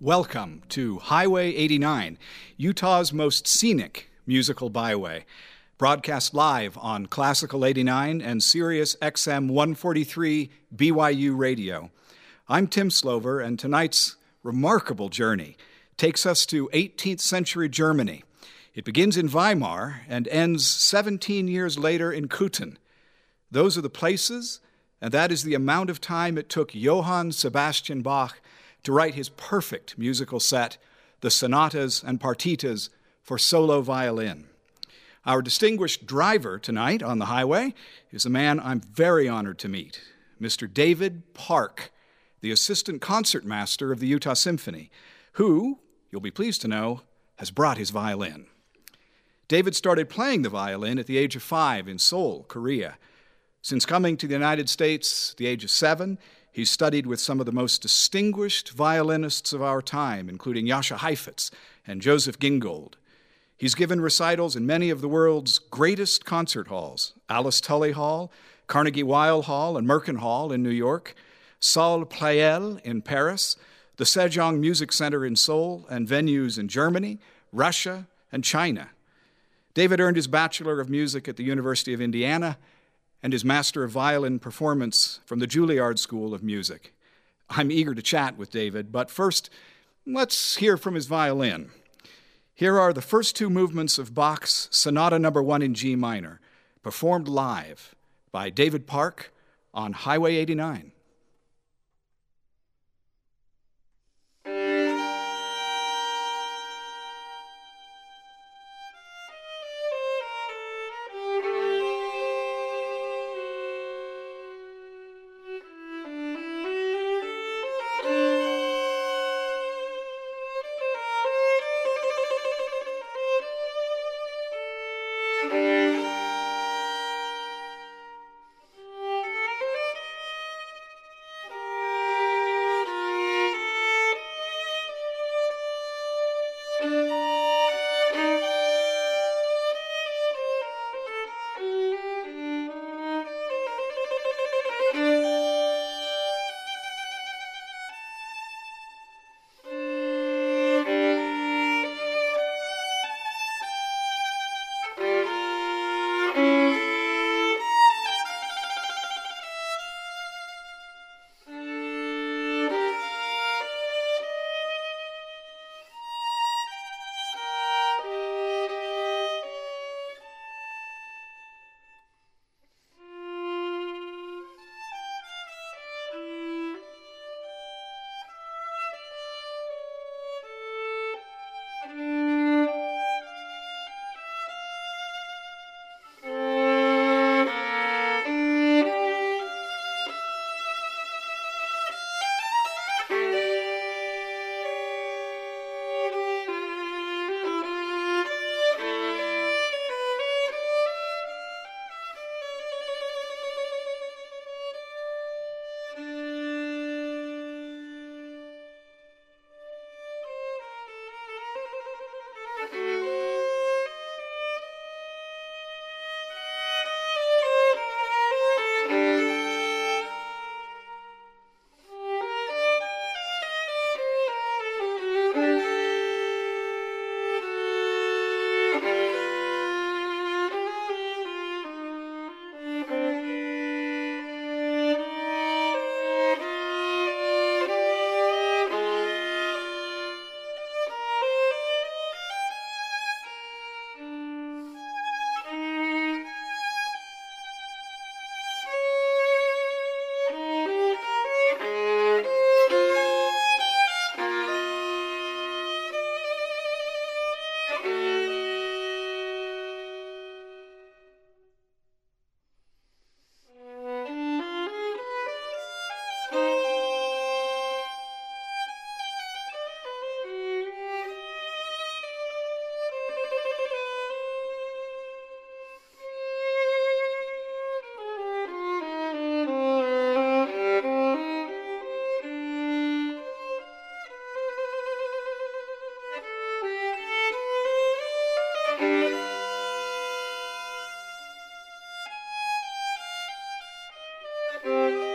Welcome to Highway 89, Utah's most scenic musical byway. Broadcast live on Classical 89 and Sirius XM 143 BYU Radio. I'm Tim Slover, and tonight's remarkable journey takes us to 18th century Germany. It begins in Weimar and ends 17 years later in Köthen. Those are the places, and that is the amount of time it took Johann Sebastian Bach to write his perfect musical set, the sonatas and partitas for solo violin. Our distinguished driver tonight on the highway is a man I'm very honored to meet, Mr. David Park, the assistant concertmaster of the Utah Symphony, who, you'll be pleased to know, has brought his violin. David started playing the violin at the age of five in Seoul, Korea. Since coming to the United States at the age of seven, he studied with some of the most distinguished violinists of our time, including Jascha Heifetz and Joseph Gingold. He's given recitals in many of the world's greatest concert halls Alice Tully Hall, Carnegie Weill Hall, and Merkin Hall in New York, Salle Pleyel in Paris, the Sejong Music Center in Seoul, and venues in Germany, Russia, and China. David earned his Bachelor of Music at the University of Indiana and his Master of Violin Performance from the Juilliard School of Music. I'm eager to chat with David, but first, let's hear from his violin. Here are the first two movements of Bach's Sonata Number no. 1 in G minor, performed live by David Park on Highway 89. Música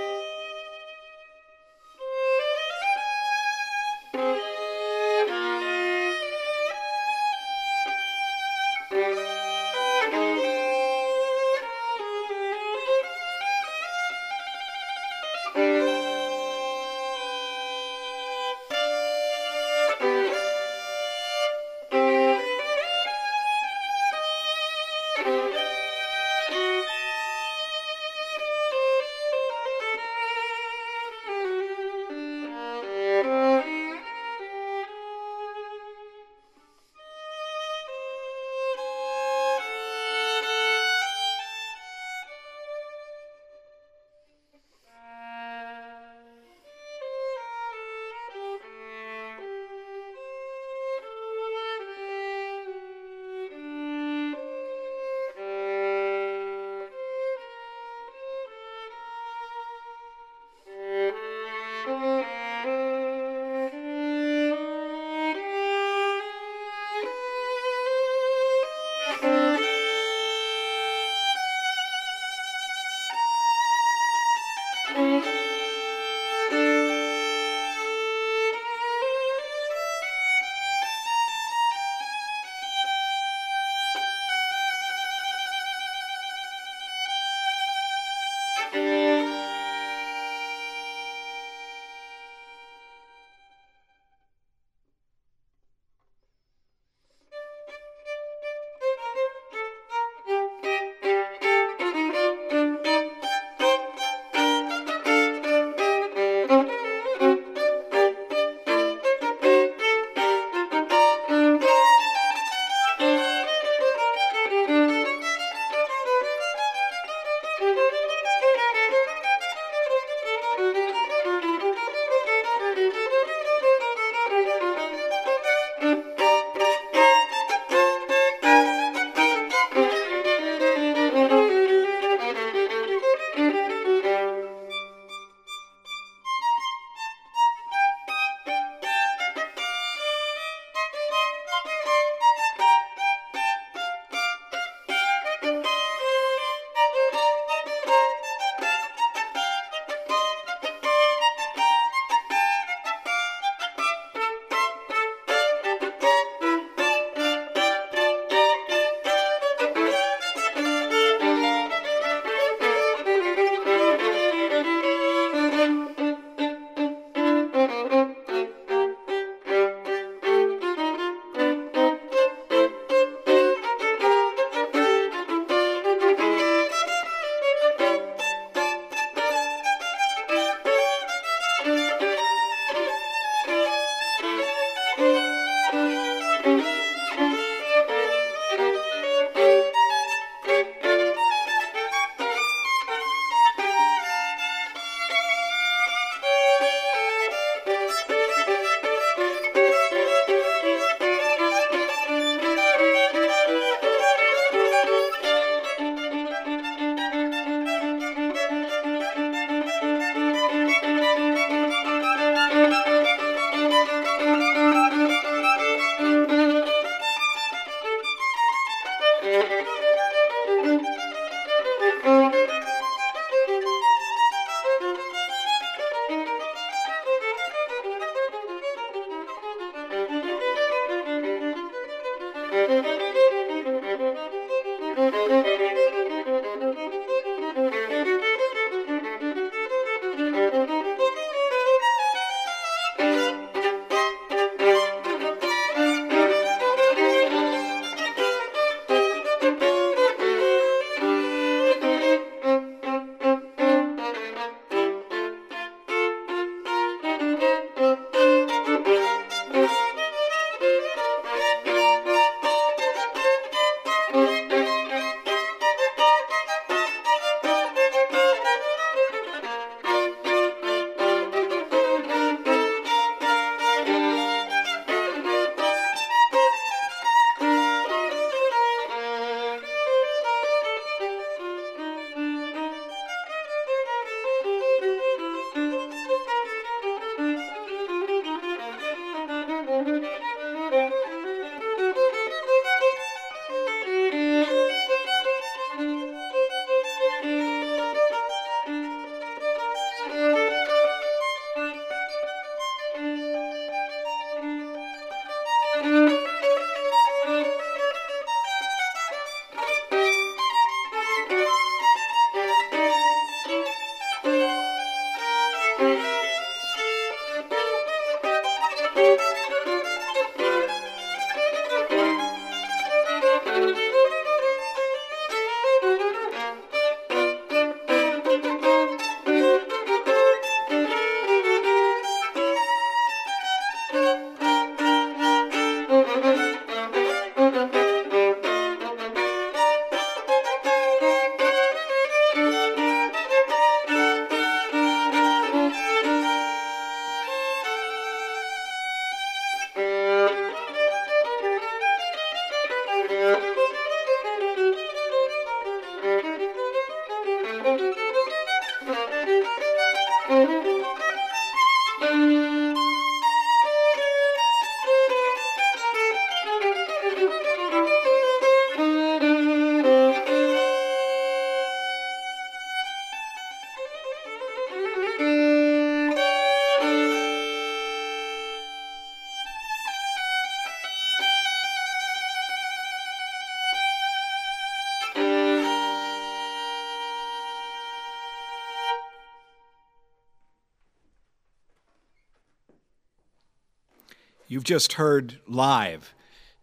You've just heard live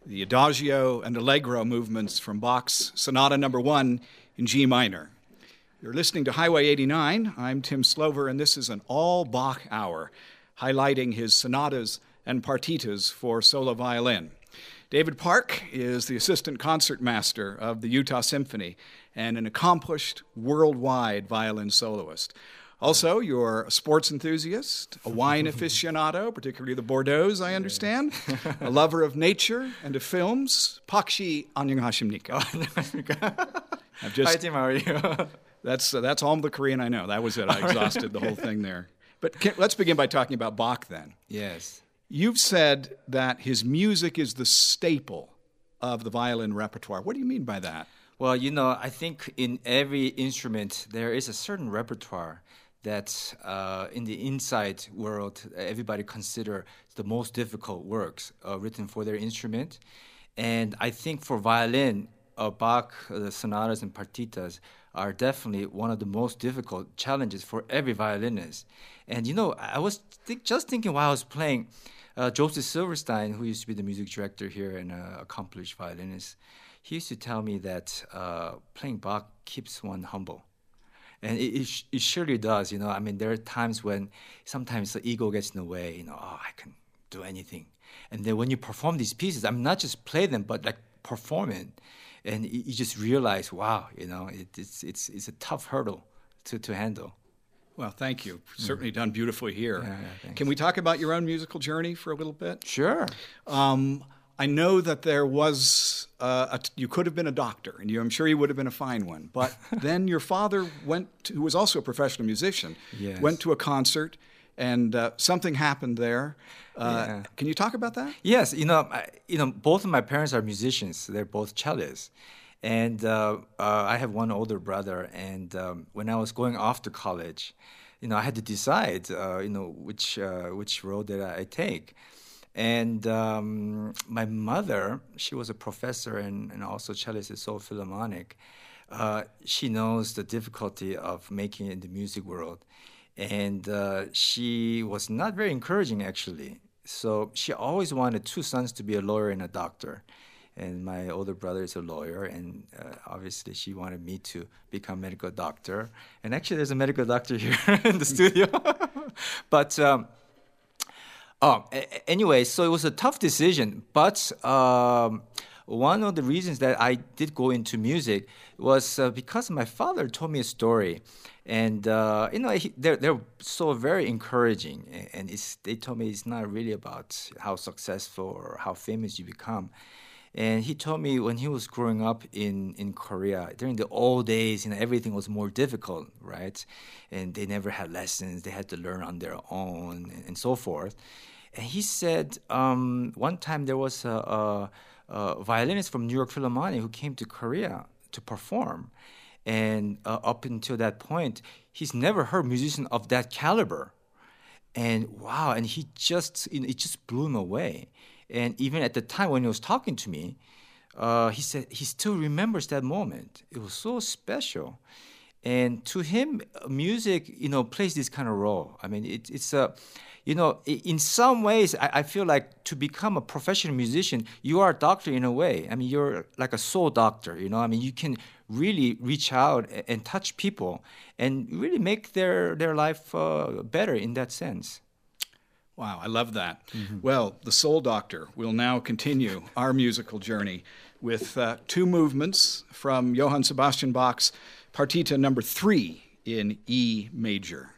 the Adagio and Allegro movements from Bach's Sonata Number One in G minor. You're listening to Highway 89. I'm Tim Slover, and this is an all Bach hour, highlighting his sonatas and partitas for solo violin. David Park is the assistant concertmaster of the Utah Symphony and an accomplished worldwide violin soloist. Also, you're a sports enthusiast, a wine aficionado, particularly the Bordeaux, I understand, a lover of nature and of films. Pakshi 안녕하십니까? I've just, Hi, Tim, how are you? that's, uh, that's all the Korean I know. That was it. I exhausted the whole thing there. But can, let's begin by talking about Bach then. Yes. You've said that his music is the staple of the violin repertoire. What do you mean by that? Well, you know, I think in every instrument there is a certain repertoire that uh, in the inside world, everybody consider the most difficult works uh, written for their instrument. And I think for violin, uh, Bach, uh, the sonatas and partitas are definitely one of the most difficult challenges for every violinist. And you know, I was th- just thinking while I was playing, uh, Joseph Silverstein, who used to be the music director here and an accomplished violinist, he used to tell me that uh, playing Bach keeps one humble and it, it, it, surely does. You know, I mean, there are times when sometimes the ego gets in the way. You know, oh, I can do anything, and then when you perform these pieces, I mean, not just play them, but like perform it, and you just realize, wow, you know, it, it's it's it's a tough hurdle to to handle. Well, thank you. Certainly done beautifully here. Yeah, yeah, Can we talk about your own musical journey for a little bit? Sure. Um, I know that there was uh, you could have been a doctor, and you, I'm sure you would have been a fine one. But then your father went, to, who was also a professional musician, yes. went to a concert, and uh, something happened there. Uh, yeah. Can you talk about that? Yes, you know, I, you know, both of my parents are musicians. They're both cellists, and uh, uh, I have one older brother. And um, when I was going off to college, you know, I had to decide, uh, you know, which which road that I take And um, my mother, she was a professor and, and also cellist at Seoul Philharmonic. Uh, she knows the difficulty of making it in the music world. And uh, she was not very encouraging, actually. So she always wanted two sons to be a lawyer and a doctor. And my older brother is a lawyer, and uh, obviously she wanted me to become a medical doctor. And actually, there's a medical doctor here in the studio. but um, oh, anyway, so it was a tough decision. But um, one of the reasons that I did go into music was uh, because my father told me a story, and uh, you know he, they're they're so very encouraging, and they told me it's not really about how successful or how famous you become. And he told me when he was growing up in, in Korea, during the old days, you know, everything was more difficult, right? And they never had lessons; they had to learn on their own, and, and so forth. He said um, one time there was a, a uh, violinist from New York Philharmonic who came to Korea to perform. And uh, up until that point, he's never heard musician of that caliber. And wow, and he just, it just blew him away. And even at the time when he was talking to me, uh, he said he still remembers that moment. It was so special. And to him, music, you know, plays this kind of role. I mean, it, it's a, you know, in some ways, I, I, feel like to become a professional musician, you are a doctor in a way. I mean, you're like a soul doctor, you know. I mean, you can really reach out and touch people and really make their, their life uh, better in that sense. Wow, I love that. Mm-hmm. Well, the Soul Doctor will now continue our musical journey with uh, two movements from Johann Sebastian Bach's Partita number three in E major.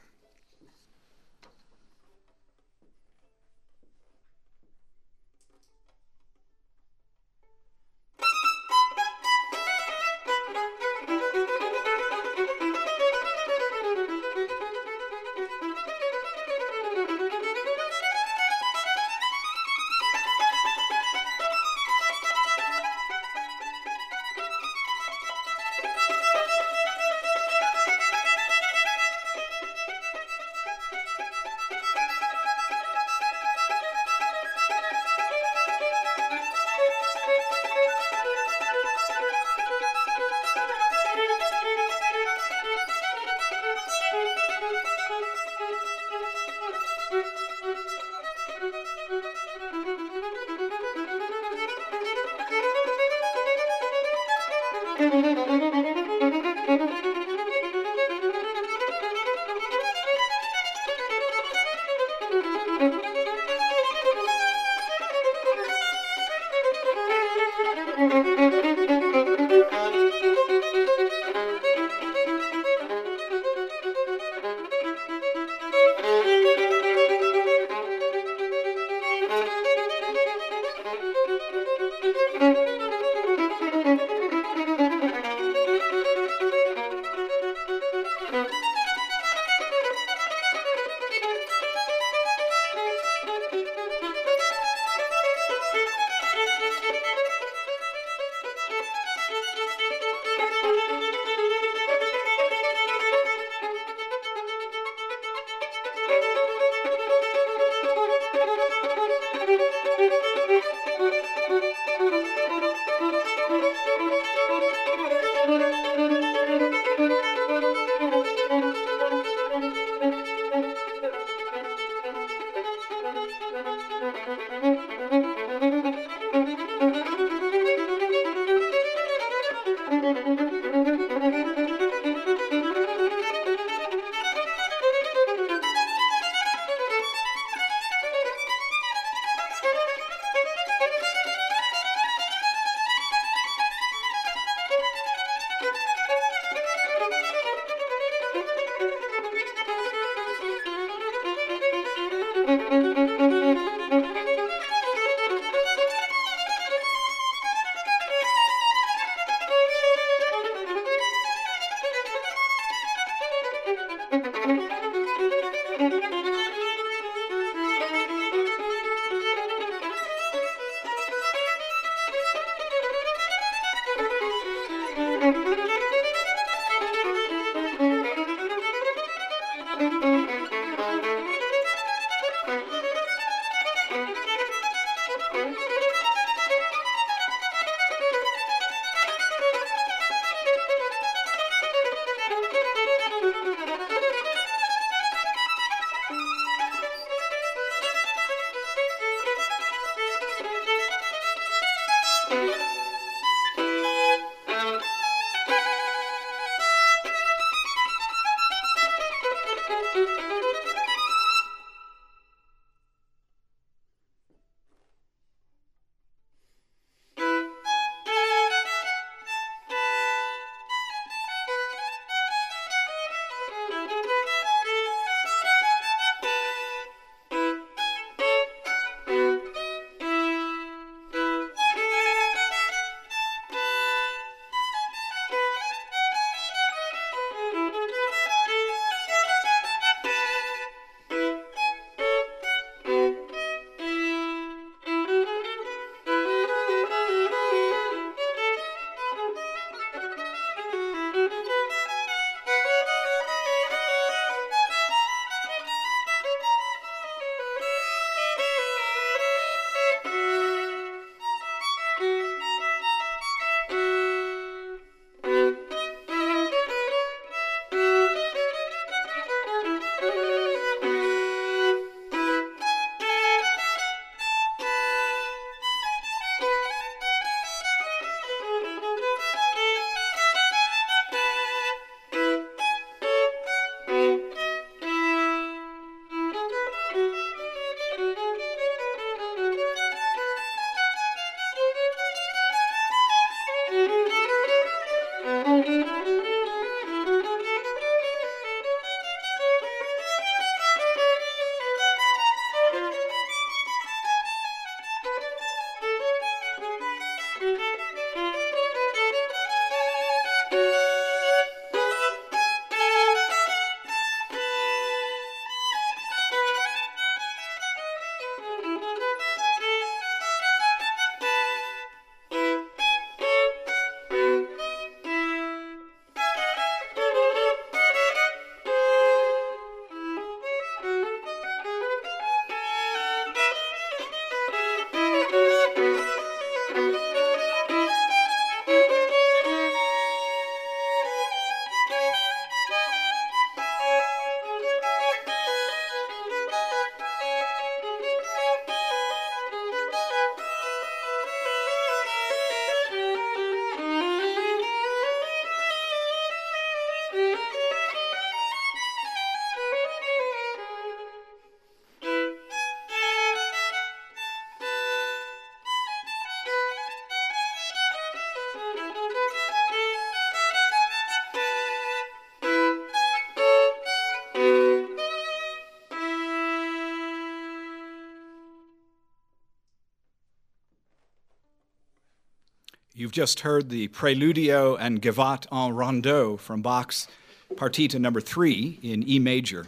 You've just heard the Preludio and Gavotte en Rondeau from Bach's Partita number three in E major.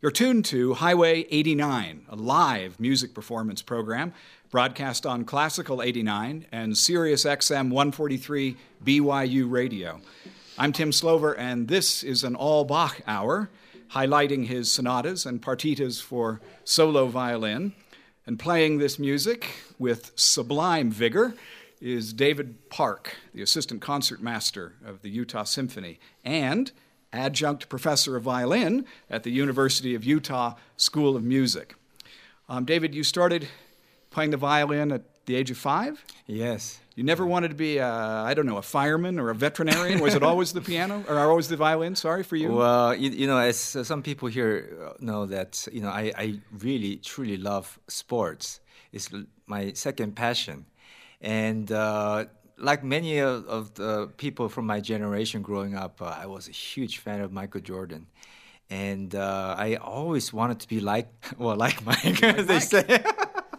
You're tuned to Highway 89, a live music performance program broadcast on Classical 89 and Sirius XM 143 BYU radio. I'm Tim Slover, and this is an all Bach hour, highlighting his sonatas and partitas for solo violin. And playing this music with sublime vigor is David Park, the assistant concertmaster of the Utah Symphony, and adjunct professor of violin at the University of Utah School of Music. Um, David, you started playing the violin at the age of five? Yes. You never wanted to be, a, I don't know, a fireman or a veterinarian? Was it always the piano or always the violin? Sorry for you. Well, you, you know, as uh, some people here know that, you know, I, I really, truly love sports. It's my second passion. And uh, like many of, of, the people from my generation growing up, uh, I was a huge fan of Michael Jordan. And uh, I always wanted to be like, well, like Mike, as they say.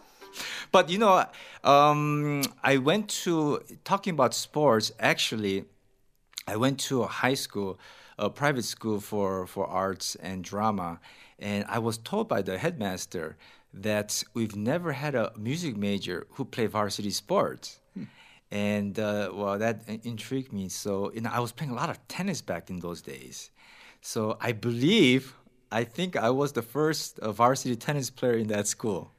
but you know, um, I went to talking about sports. Actually, I went to a high school, a private school for for arts and drama, and I was told by the headmaster that we've never had a music major who played varsity sports. Hmm. And uh, well, that intrigued me. So, you know, I was playing a lot of tennis back in those days. So I believe, I think I was the first uh, varsity tennis player in that school.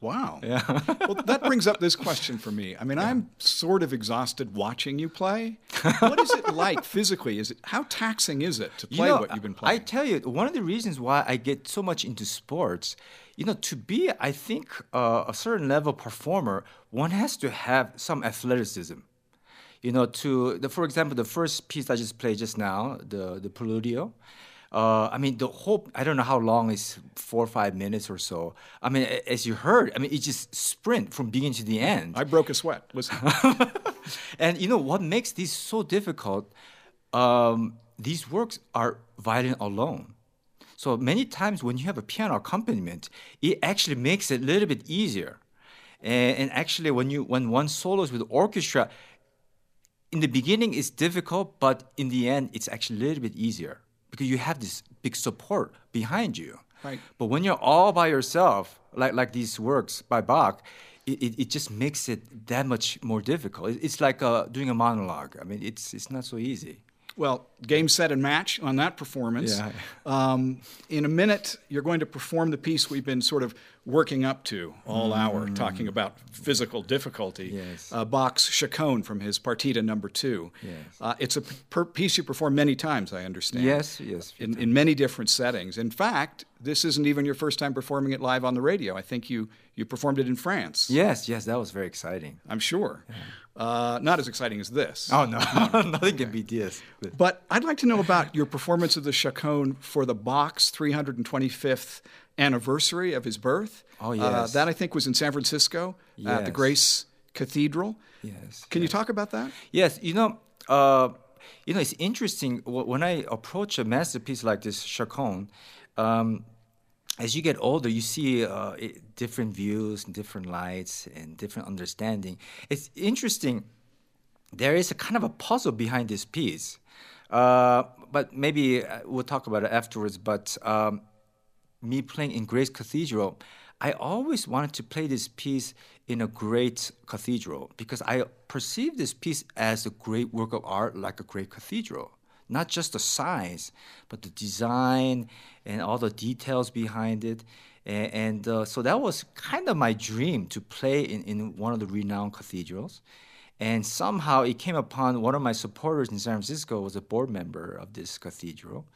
Wow. Yeah. well, that brings up this question for me. I mean, yeah. I'm sort of exhausted watching you play. what is it like physically? Is it how taxing is it to play you know, what you've been playing? I tell you, one of the reasons why I get so much into sports, you know, to be, I think, uh, a certain level performer, one has to have some athleticism. You know, to the, for example, the first piece I just played just now, the the Preludio. Uh, I mean, the whole, I don't know how long is four or five minutes or so. I mean, as you heard, I mean, it just sprint from beginning to the end. I broke a sweat. Listen. and you know what makes this so difficult? Um, these works are violin alone. So many times when you have a piano accompaniment, it actually makes it a little bit easier. And, and actually, when you when one solos with orchestra, in the beginning it's difficult, but in the end it's actually a little bit easier because you have this big support behind you. Right. But when you're all by yourself, like like these works by Bach, it, it, it just makes it that much more difficult. It's like uh, doing a monologue. I mean, it's it's not so easy. Well, game, set, and match on that performance. Yeah. Um, in a minute, you're going to perform the piece we've been sort of working up to all mm. hour, talking about physical difficulty. Yes. Uh, Bach's Chaconne from his Partita Number Two. Yes. Uh, it's a per- piece you perform many times, I understand. Yes, yes. In, in many different settings. In fact, this isn't even your first time performing it live on the radio. I think you you performed it in France. Yes, yes, that was very exciting. I'm sure. Yeah. Uh, not as exciting as this. Oh no, nothing can beat this. But. I'd like to know about your performance of the Chaconne for the Bach's 325th anniversary of his birth. Oh yes, uh, that I think was in San Francisco yes. at the Grace Cathedral. Yes. Can yes. you talk about that? Yes. You know. Uh, you know, it's interesting when I approach a masterpiece like this Chaconne. Um, as you get older, you see uh, different views and different lights and different understanding. It's interesting. There is a kind of a puzzle behind this piece, uh, but maybe uh, we'll talk about it afterwards. But um, me playing in Grace Cathedral, I always wanted to play this piece in a great cathedral because I perceive this piece as a great work of art, like a great cathedral not just the size, but the design and all the details behind it. And, and uh, so that was kind of my dream to play in, in one of the renowned cathedrals. And somehow it came upon one of my supporters in San Francisco was a board member of this cathedral.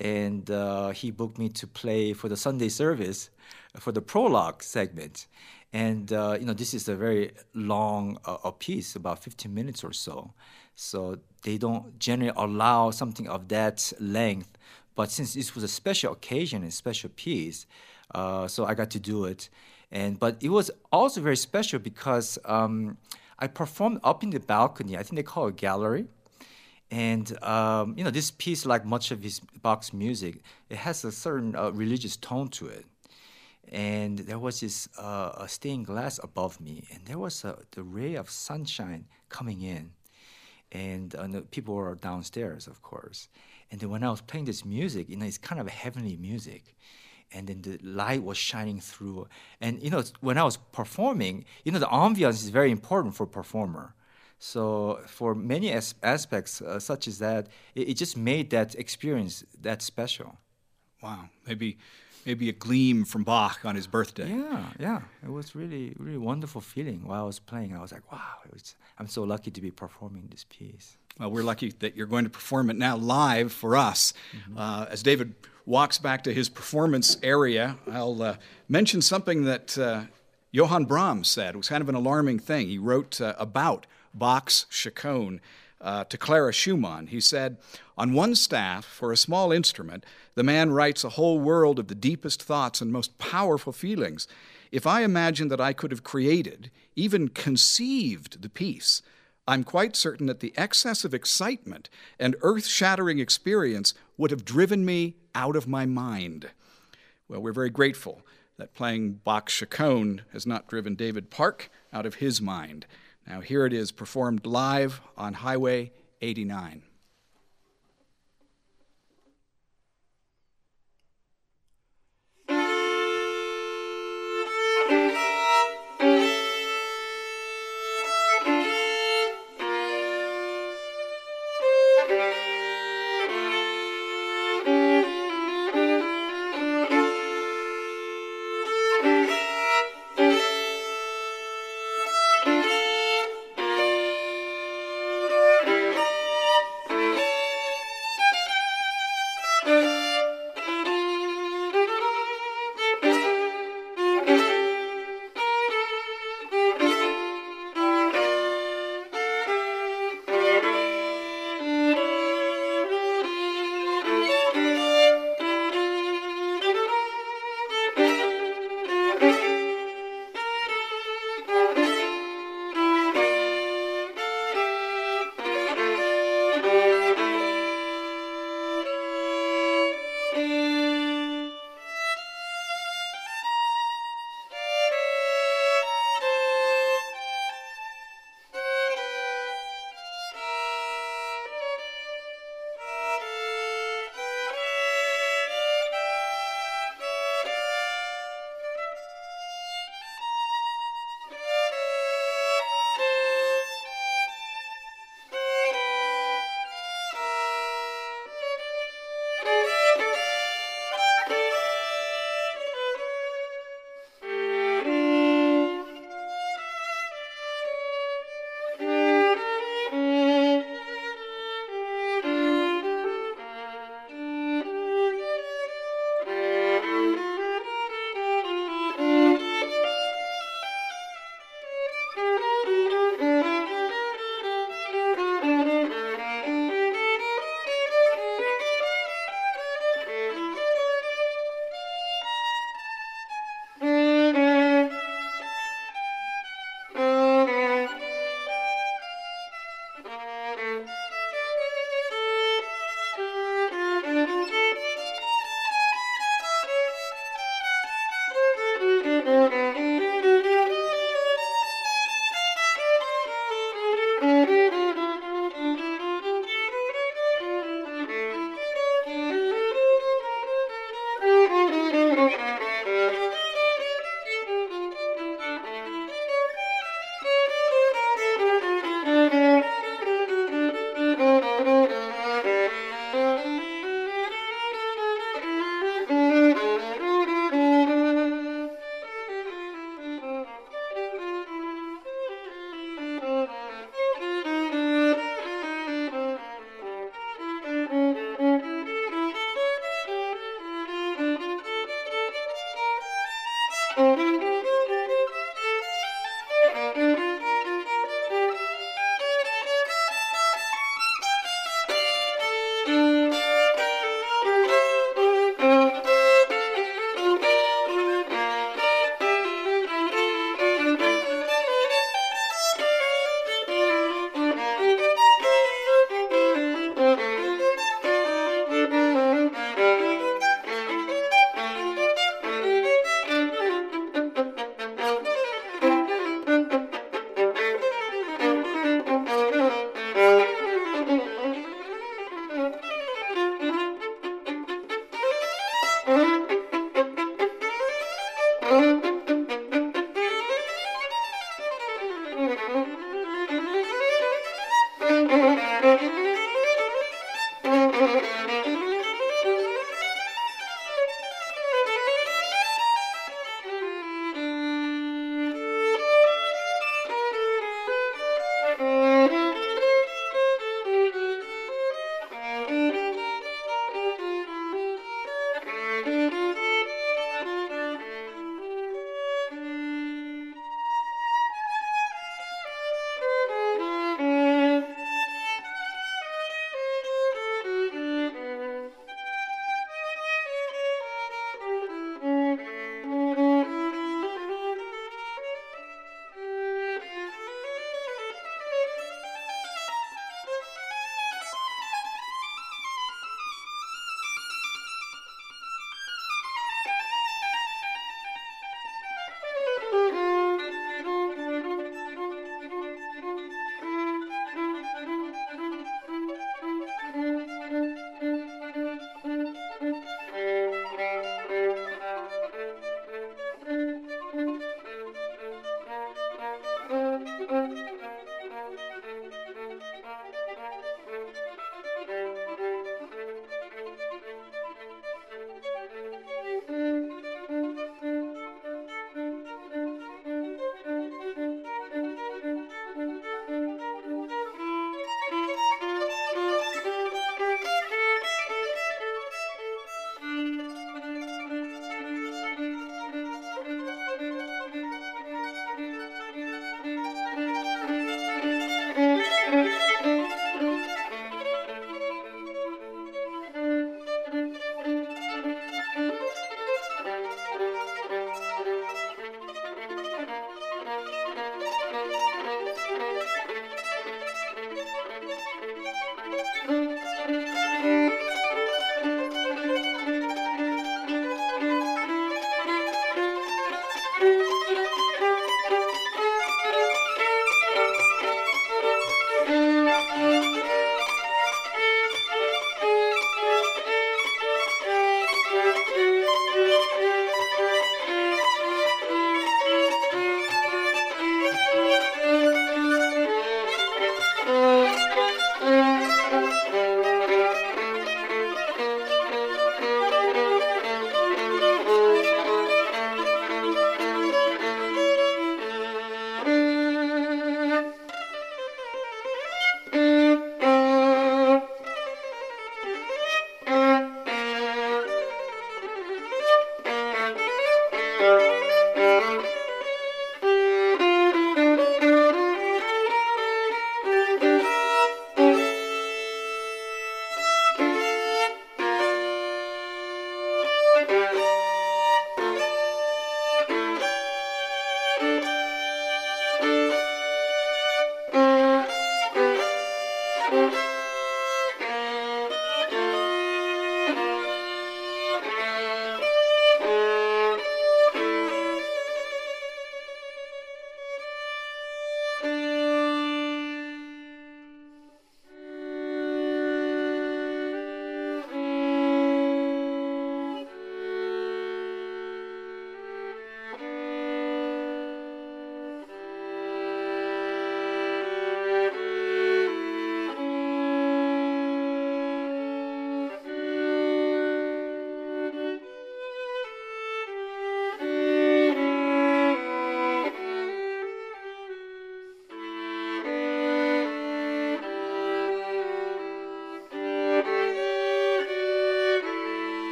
And uh, he booked me to play for the Sunday service for the prologue segment. And uh, you know, this is a very long uh, a piece, about 15 minutes or so. So they don't generally allow something of that length. But since this was a special occasion and special piece, uh, so I got to do it. And but it was also very special because um, I performed up in the balcony. I think they call it gallery. And um, you know, this piece, like much of his Bach's music, it has a certain uh, religious tone to it. And there was this uh, stained glass above me, and there was a, the ray of sunshine coming in and uh, people were downstairs, of course. And then when I was playing this music, you know, it's kind of heavenly music, and then the light was shining through. And you know, when I was performing, you know, the ambiance is very important for a performer. So for many as- aspects, uh, such as that, it, it just made that experience that special. Wow, maybe maybe a gleam from Bach on his birthday. Yeah, yeah. It was really, really wonderful feeling while I was playing. I was like, wow, was, I'm so lucky to be performing this piece. Well, we're lucky that you're going to perform it now live for us. Mm-hmm. Uh, as David walks back to his performance area, I'll uh, mention something that uh, Johann Brahms said. It was kind of an alarming thing. He wrote uh, about Bach's Chaconne uh, to Clara Schumann. He said, On one staff, for a small instrument, the man writes a whole world of the deepest thoughts and most powerful feelings. If I imagine that I could have created, even conceived the piece, I'm quite certain that the excess of excitement and earth shattering experience would have driven me out of my mind. Well, we're very grateful that playing Bach's Chaconne has not driven David Park out of his mind. Now, here it is performed live on Highway 89.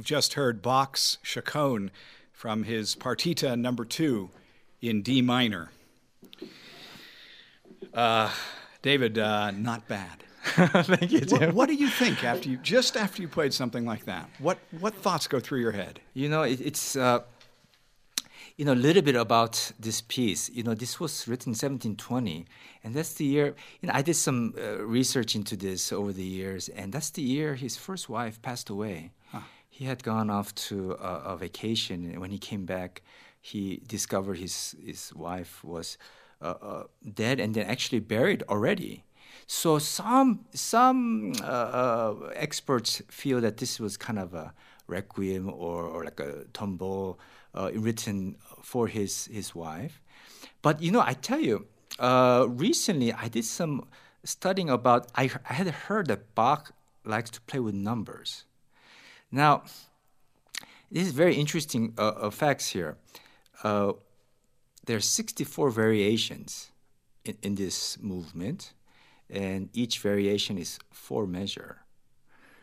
You've just heard Bach's Chaconne from his Partita number two in D minor. Uh, David, uh, not bad. Thank you, Tim. What, what, do you think after you just after you played something like that? What what thoughts go through your head? You know, it, it's uh, you know a little bit about this piece. You know, this was written in 1720, and that's the year. You know, I did some uh, research into this over the years, and that's the year his first wife passed away. He had gone off to a, a vacation, and when he came back, he discovered his his wife was uh, uh, dead and then actually buried already. So some some uh, uh, experts feel that this was kind of a requiem or, or like a tombeau uh, written for his his wife. But you know, I tell you, uh, recently I did some studying about. I, I had heard that Bach likes to play with numbers. Now, this is very interesting uh, facts here. Uh, there are 64 variations in, in this movement, and each variation is four measure.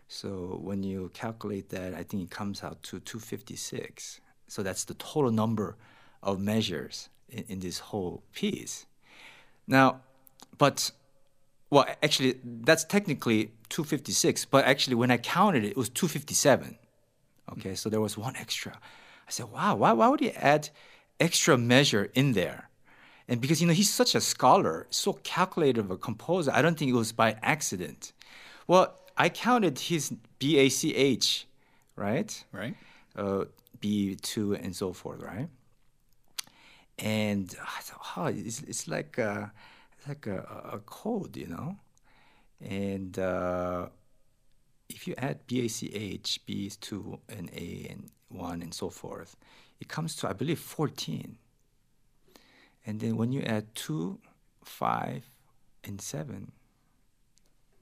So when you calculate that, I think it comes out to 256. So that's the total number of measures in, in this whole piece. Now, but well, actually, that's technically 256, but actually, when I counted it, it was 257. Okay, so there was one extra. I said, wow, why, why would he add extra measure in there. And because you know he's such a scholar, so calculated a composer, I don't think it was by accident. Well, I counted his B A C H, right? Right. Uh, B two and so forth, right? And I thought, oh, it's, it's like a, like a, a code, you know. And uh, if you add B A C H, B is two and A and one and so forth, it comes to, I believe, 14. And then when you add 2, 5, and 7,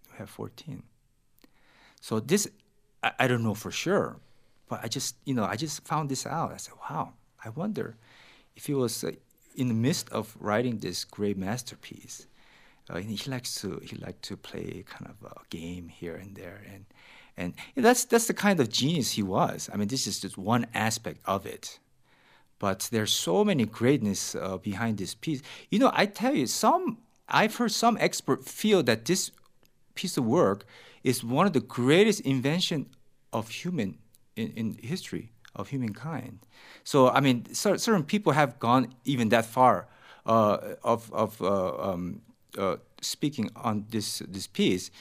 you have 14. So this, I, I don't know for sure, but I just, you know, I just found this out. I said, wow, I wonder if he was uh, in the midst of writing this great masterpiece. Uh, he likes to he liked to play kind of a game here and there, and and that's that's the kind of genius he was. I mean, this is just one aspect of it but there's so many greatness uh, behind this piece. You know, I tell you, some I've heard some expert feel that this piece of work is one of the greatest invention of human in, in history of humankind. So I mean, certain people have gone even that far uh, of of uh, um, uh, speaking on this this piece.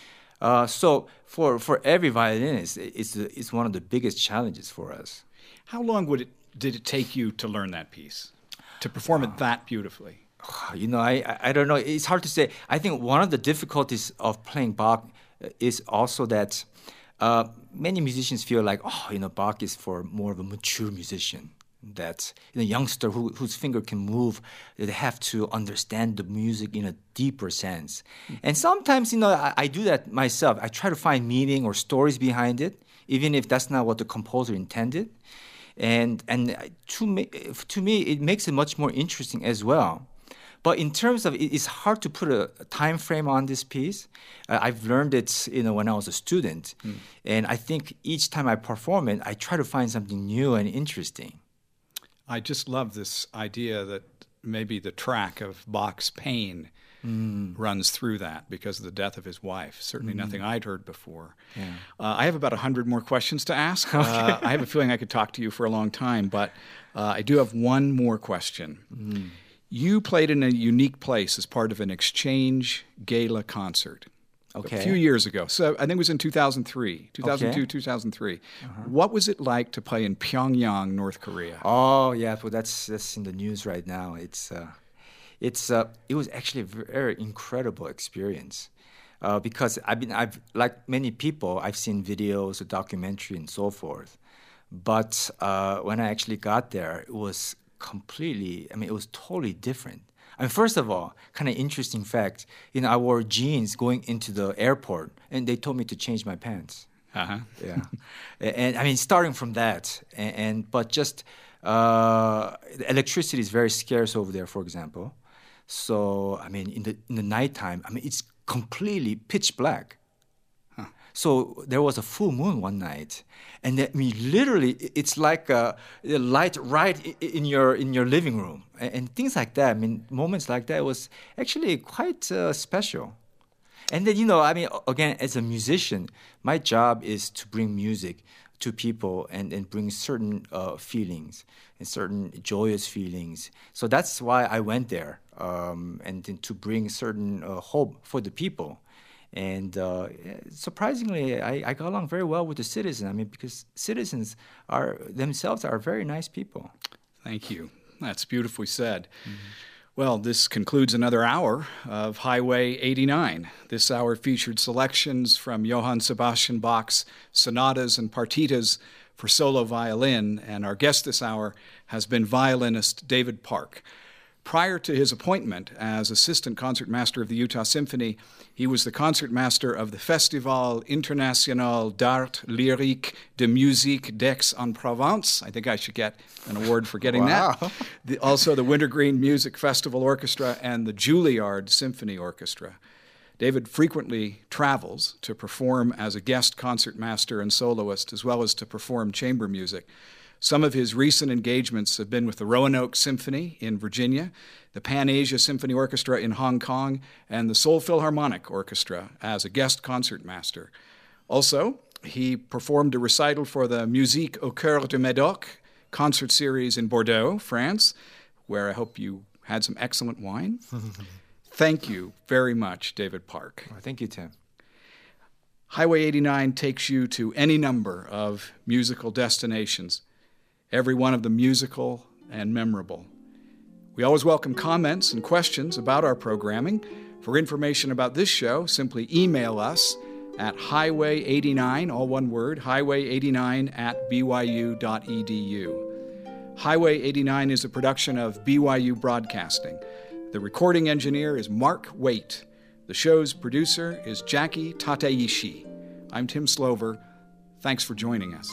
Uh, so for for every violinist, it's it's one of the biggest challenges for us. How long would it did it take you to learn that piece, to perform it that beautifully? You know, I, I don't know. It's hard to say. I think one of the difficulties of playing Bach uh, is also that uh, many musicians feel like, oh, you know, Bach is for more of a mature musician. That know, youngster who, whose finger can move, they have to understand the music in a deeper sense. Mm-hmm. And sometimes, you know, I, I do that myself. I try to find meaning or stories behind it, even if that's not what the composer intended and and to me, to me it makes it much more interesting as well. But in terms of it's hard to put a time frame on this piece. Uh, I've learned it, you know, when I was a student, mm. and I think each time I perform it, I try to find something new and interesting. I just love this idea that maybe the track of Bach's pain mm. runs through that because of the death of his wife. Certainly mm. nothing I'd heard before. Yeah. Uh, I have about 100 more questions to ask. Okay. Uh, I have a feeling I could talk to you for a long time, but uh, I do have one more question. Mm. You played in a unique place as part of an exchange gala concert. Okay. A few years ago. So I think it was in 2003, 2002, okay. 2003. Uh-huh. What was it like to play in Pyongyang, North Korea? Oh, yeah, well that's that's in the news right now. It's uh, it's uh, it was actually a very incredible experience. Uh, because I've been, I've like many people, I've seen videos, a documentary, and so forth. But uh, when I actually got there, it was completely. I mean, it was totally different. Mean, first of all, kind of interesting fact. You know, I wore jeans going into the airport, and they told me to change my pants. Uh-huh. Yeah, and, and, I mean, starting from that, and, and but just uh, electricity is very scarce over there, for example. So I mean, in the in the nighttime, I mean, it's completely pitch black. So there was a full moon one night, and mean, literally, it's like a, a light right in your in your living room, and, and, things like that. I mean, moments like that was actually quite uh, special. And then you know, I mean, again, as a musician, my job is to bring music to people and, and bring certain uh, feelings and certain joyous feelings. So that's why I went there um, and to bring certain uh, hope for the people. And uh, surprisingly, I, I got along very well with the citizens. I mean, because citizens are themselves are very nice people. Thank you. That's beautifully said. Mm-hmm. Well, this concludes another hour of Highway 89. This hour featured selections from Johann Sebastian Bach's sonatas and partitas for solo violin, and our guest this hour has been violinist David Park. Prior to his appointment as assistant concertmaster of the Utah Symphony, he was the concertmaster of the Festival International d'Art Lyrique de Musique d'Aix-en-Provence. I think I should get an award for getting wow. that. The, also, the Wintergreen Music Festival Orchestra and the Juilliard Symphony Orchestra. David frequently travels to perform as a guest concertmaster and soloist, as well as to perform chamber music. Some of his recent engagements have been with the Roanoke Symphony in Virginia, the Pan Asia Symphony Orchestra in Hong Kong, and the Seoul Philharmonic Orchestra as a guest concertmaster. Also, he performed a recital for the Musique au Cœur de Médoc concert series in Bordeaux, France, where I hope you had some excellent wine. Thank you very much, David Park. Well, thank you, Tim. Highway 89 takes you to any number of musical destinations every one of them musical and memorable. We always welcome comments and questions about our programming. For information about this show, simply email us at highway89, all one word, highway89 at byu.edu. Highway 89 is a production of BYU Broadcasting. The recording engineer is Mark Waite. The show's producer is Jackie Tateishi. I'm Tim Slover. Thanks for joining us.